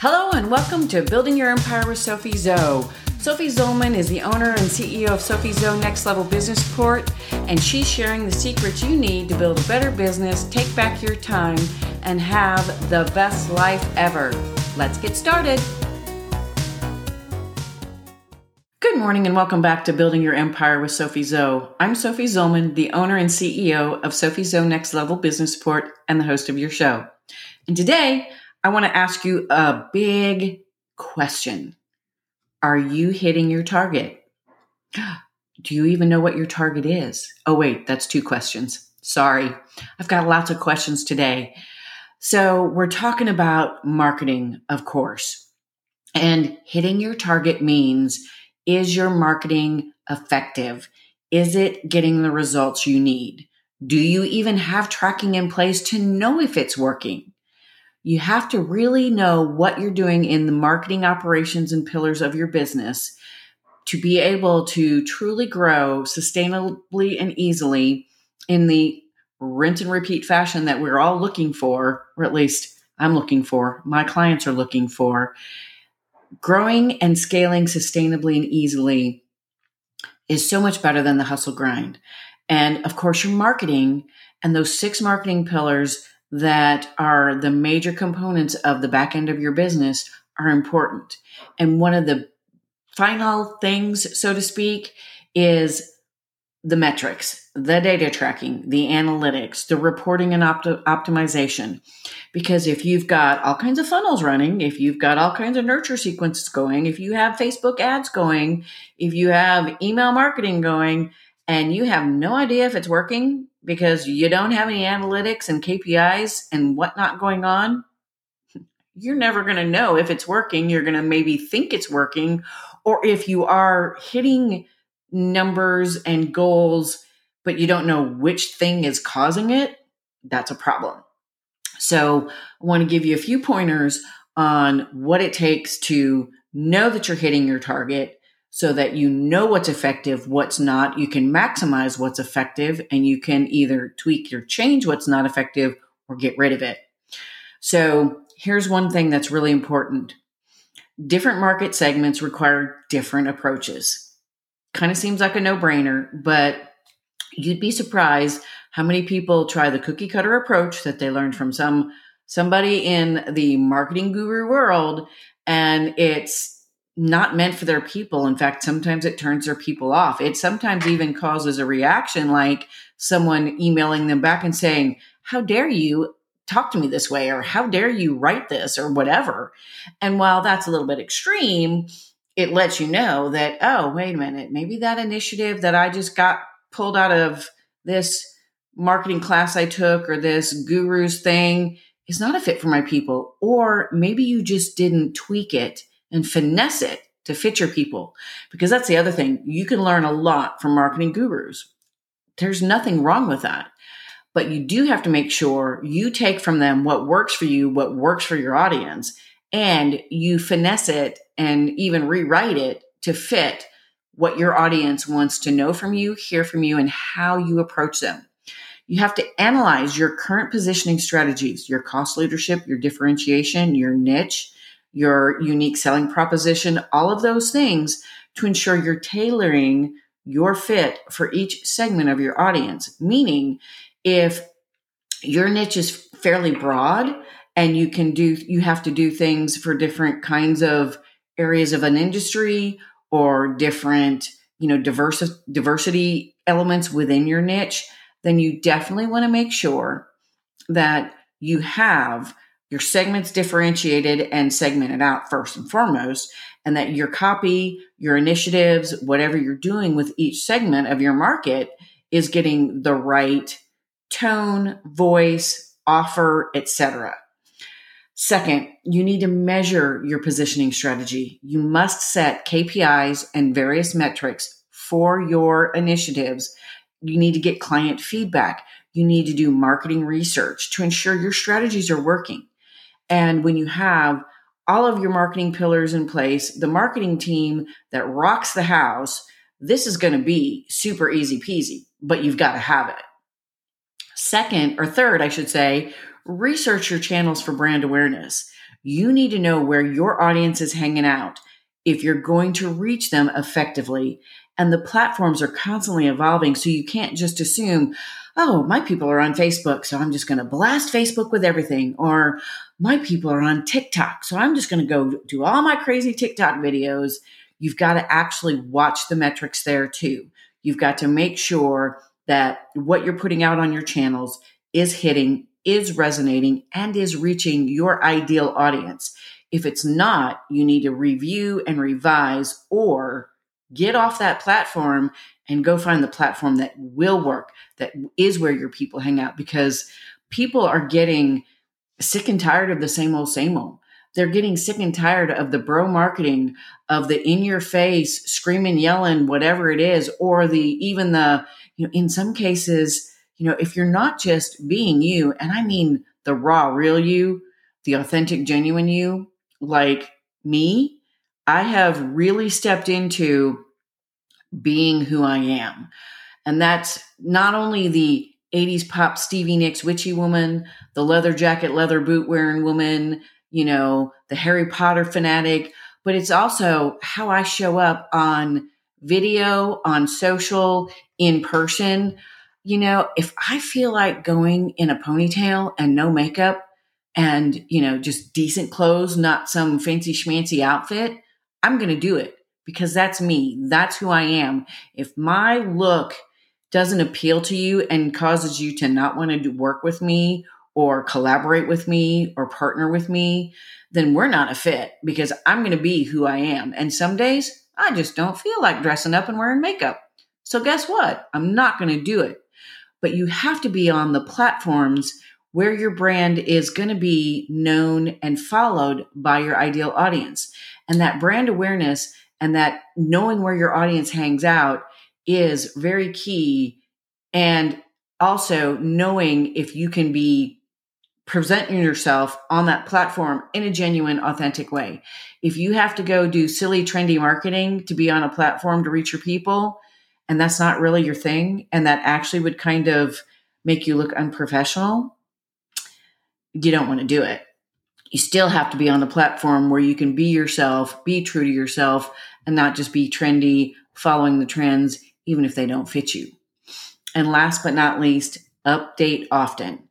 Hello and welcome to Building Your Empire with SophieZo. Sophie Zollmann is the owner and CEO of SophieZo Next Level Business Support, and she's sharing the secrets you need to build a better business, take back your time, and have the best life ever. Let's get started. Good morning and welcome back to Building Your Empire with SophieZo. I'm Sophie Zollmann, the owner and CEO of SophieZo Next Level Business Support and the host of your show. And today, I want to ask you a big question. Are you hitting your target? Do you even know what your target is? Oh, wait, that's two questions. Sorry. I've got lots of questions today. So, we're talking about marketing, of course. And hitting your target means is your marketing effective? Is it getting the results you need? Do you even have tracking in place to know if it's working? You have to really know what you're doing in the marketing operations and pillars of your business to be able to truly grow sustainably and easily in the rinse and repeat fashion that we're all looking for, or at least I'm looking for, my clients are looking for. Growing and scaling sustainably and easily is so much better than the hustle grind. And of course, your marketing and those six marketing pillars that are the major components of the back end of your business are important. And one of the final things, so to speak, is the metrics, the data tracking, the analytics, the reporting and opt- optimization. Because if you've got all kinds of funnels running, if you've got all kinds of nurture sequences going, if you have Facebook ads going, if you have email marketing going, and you have no idea if it's working, because you don't have any analytics and KPIs and whatnot going on, you're never going to know if it's working. You're going to maybe think it's working, or if you are hitting numbers and goals, but you don't know which thing is causing it, that's a problem. So, I want to give you a few pointers on what it takes to know that you're hitting your target so that you know what's effective, what's not. You can maximize what's effective and you can either tweak or change what's not effective or get rid of it. So here's one thing that's really important. Different market segments require different approaches. Kind of seems like a no brainer, but you'd be surprised how many people try the cookie cutter approach that they learned from some somebody in the marketing guru world and it's not meant for their people. In fact, sometimes it turns their people off. It sometimes even causes a reaction like someone emailing them back and saying, How dare you talk to me this way? Or how dare you write this? Or whatever. And while that's a little bit extreme, it lets you know that, oh, wait a minute, maybe that initiative that I just got pulled out of this marketing class I took or this guru's thing is not a fit for my people. Or maybe you just didn't tweak it and finesse it to fit your people. Because that's the other thing. You can learn a lot from marketing gurus. There's nothing wrong with that. But you do have to make sure you take from them what works for you, what works for your audience, and you finesse it and even rewrite it to fit what your audience wants to know from you, hear from you, and how you approach them. You have to analyze your current positioning strategies, your cost leadership, your differentiation, your niche, your unique selling proposition, all of those things to ensure you're tailoring your fit for each segment of your audience. Meaning, if your niche is fairly broad and you can do, you have to do things for different kinds of areas of an industry or different, you know, diverse, diversity elements within your niche, then you definitely want to make sure that you have your segments differentiated and segmented out first and foremost, and that your copy, your initiatives, whatever you're doing with each segment of your market is getting the right tone, voice, offer, etc. Second, you need to measure your positioning strategy. You must set KPIs and various metrics for your initiatives. You need to get client feedback. You need to do marketing research to ensure your strategies are working. And when you have all of your marketing pillars in place, the marketing team that rocks the house, this is going to be super easy peasy, but you've got to have it. Second, or third, I should say, research your channels for brand awareness. You need to know where your audience is hanging out if you're going to reach them effectively. And the platforms are constantly evolving. So you can't just assume, oh, my people are on Facebook. So I'm just going to blast Facebook with everything. Or my people are on TikTok. So I'm just going to go do all my crazy TikTok videos. You've got to actually watch the metrics there too. You've got to make sure that what you're putting out on your channels is hitting, is resonating, and is reaching your ideal audience. If it's not, you need to review and revise or get off that platform and go find the platform that will work, that is where your people hang out because people are getting sick and tired of the same old, same old. They're getting sick and tired of the bro marketing, of the in your face, screaming, yelling, whatever it is, or the even the, you know, in some cases, you know, if you're not just being you, and I mean the raw, real you, the authentic, genuine you, like me, I have really stepped into being who I am. And that's not only the 80s pop Stevie Nicks witchy woman, the leather jacket, leather boot wearing woman, you know, the Harry Potter fanatic, but it's also how I show up on video, on social, in person. You know, if I feel like going in a ponytail and no makeup and, you know, just decent clothes, not some fancy schmancy outfit, I'm going to do it because that's me. That's who I am. If my look doesn't appeal to you and causes you to not want to work with me or collaborate with me or partner with me, then we're not a fit because I'm going to be who I am. And some days I just don't feel like dressing up and wearing makeup. So guess what? I'm not going to do it. But you have to be on the platforms where your brand is going to be known and followed by your ideal audience. And that brand awareness and that knowing where your audience hangs out is very key. And also knowing if you can be presenting yourself on that platform in a genuine, authentic way. If you have to go do silly, trendy marketing to be on a platform to reach your people, and that's not really your thing, and that actually would kind of make you look unprofessional, you don't want to do it. You still have to be on the platform where you can be yourself, be true to yourself, and not just be trendy, following the trends, even if they don't fit you. And last but not least, update often.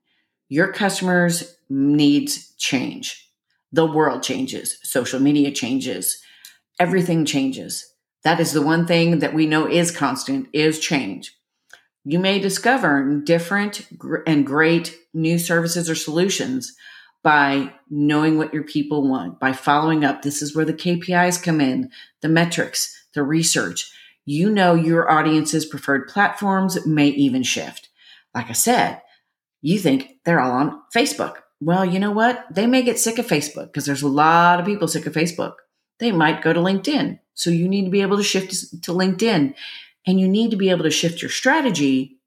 Your customers' needs change. The world changes, social media changes, everything changes. That is the one thing that we know is constant is change. You may discover different and great new services or solutions by knowing what your people want, by following up. This is where the KPIs come in, the metrics, the research you know your audience's preferred platforms may even shift. Like I said, you think they're all on Facebook. Well, you know what? They may get sick of Facebook because there's a lot of people sick of Facebook. They might go to LinkedIn. So you need to be able to shift to LinkedIn and you need to be able to shift your strategy,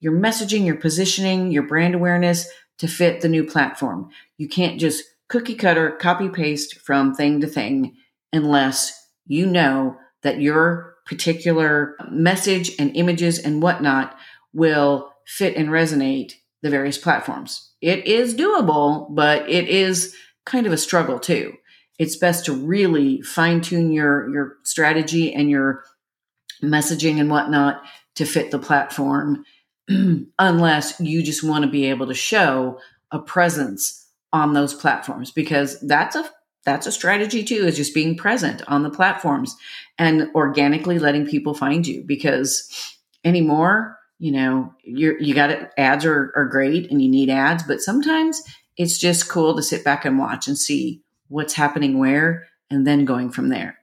your messaging, your positioning, your brand awareness to fit the new platform. You can't just cookie cutter, copy paste from thing to thing unless you know that your particular message and images and whatnot will fit and resonate the various platforms. It is doable, but it is kind of a struggle too. It's best to really fine tune your, your strategy and your messaging and whatnot to fit the platform, unless you just want to be able to show a presence on those platforms because that's a that's a strategy too is just being present on the platforms and organically letting people find you because anymore you know you're you got it ads are, are great and you need ads but sometimes it's just cool to sit back and watch and see what's happening where and then going from there.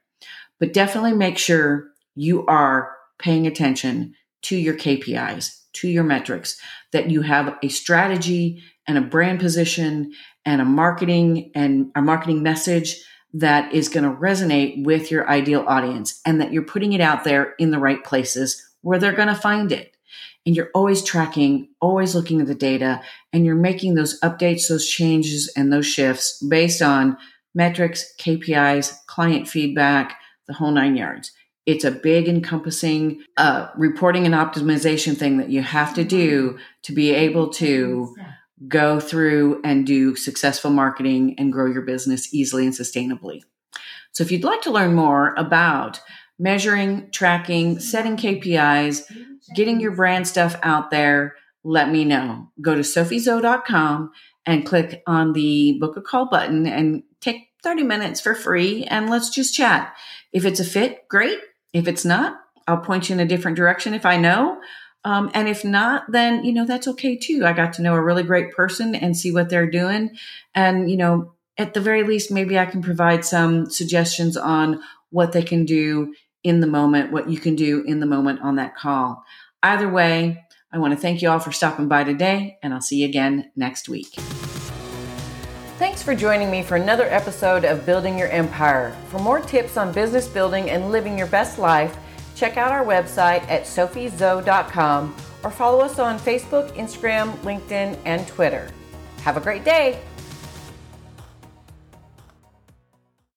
But definitely make sure you are paying attention to your kpis to your metrics that you have a strategy and a brand position and a marketing and a marketing message that is going to resonate with your ideal audience and that you're putting it out there in the right places where they're going to find it. And you're always tracking, always looking at the data, and you're making those updates, those changes, and those shifts based on metrics, KPIs, client feedback, the whole nine yards. It's a big encompassing uh, reporting and optimization thing that you have to do to be able to go through and do successful marketing and grow your business easily and sustainably. So if you'd like to learn more about measuring, tracking, setting KPIs, getting your brand stuff out there, let me know. Go to sophiezo.com and click on the book a call button and take 30 minutes for free and let's just chat. If it's a fit, great. If it's not, I'll point you in a different direction if I know. Um, and if not, then, you know, that's okay too. I got to know a really great person and see what they're doing. And, you know, at the very least, maybe I can provide some suggestions on what they can do in the moment, what you can do in the moment on that call. Either way, I want to thank you all for stopping by today, and I'll see you again next week. Thanks for joining me for another episode of Building Your Empire. For more tips on business building and living your best life, check out our website at sophiezo.com or follow us on Facebook, Instagram, LinkedIn, and Twitter. Have a great day.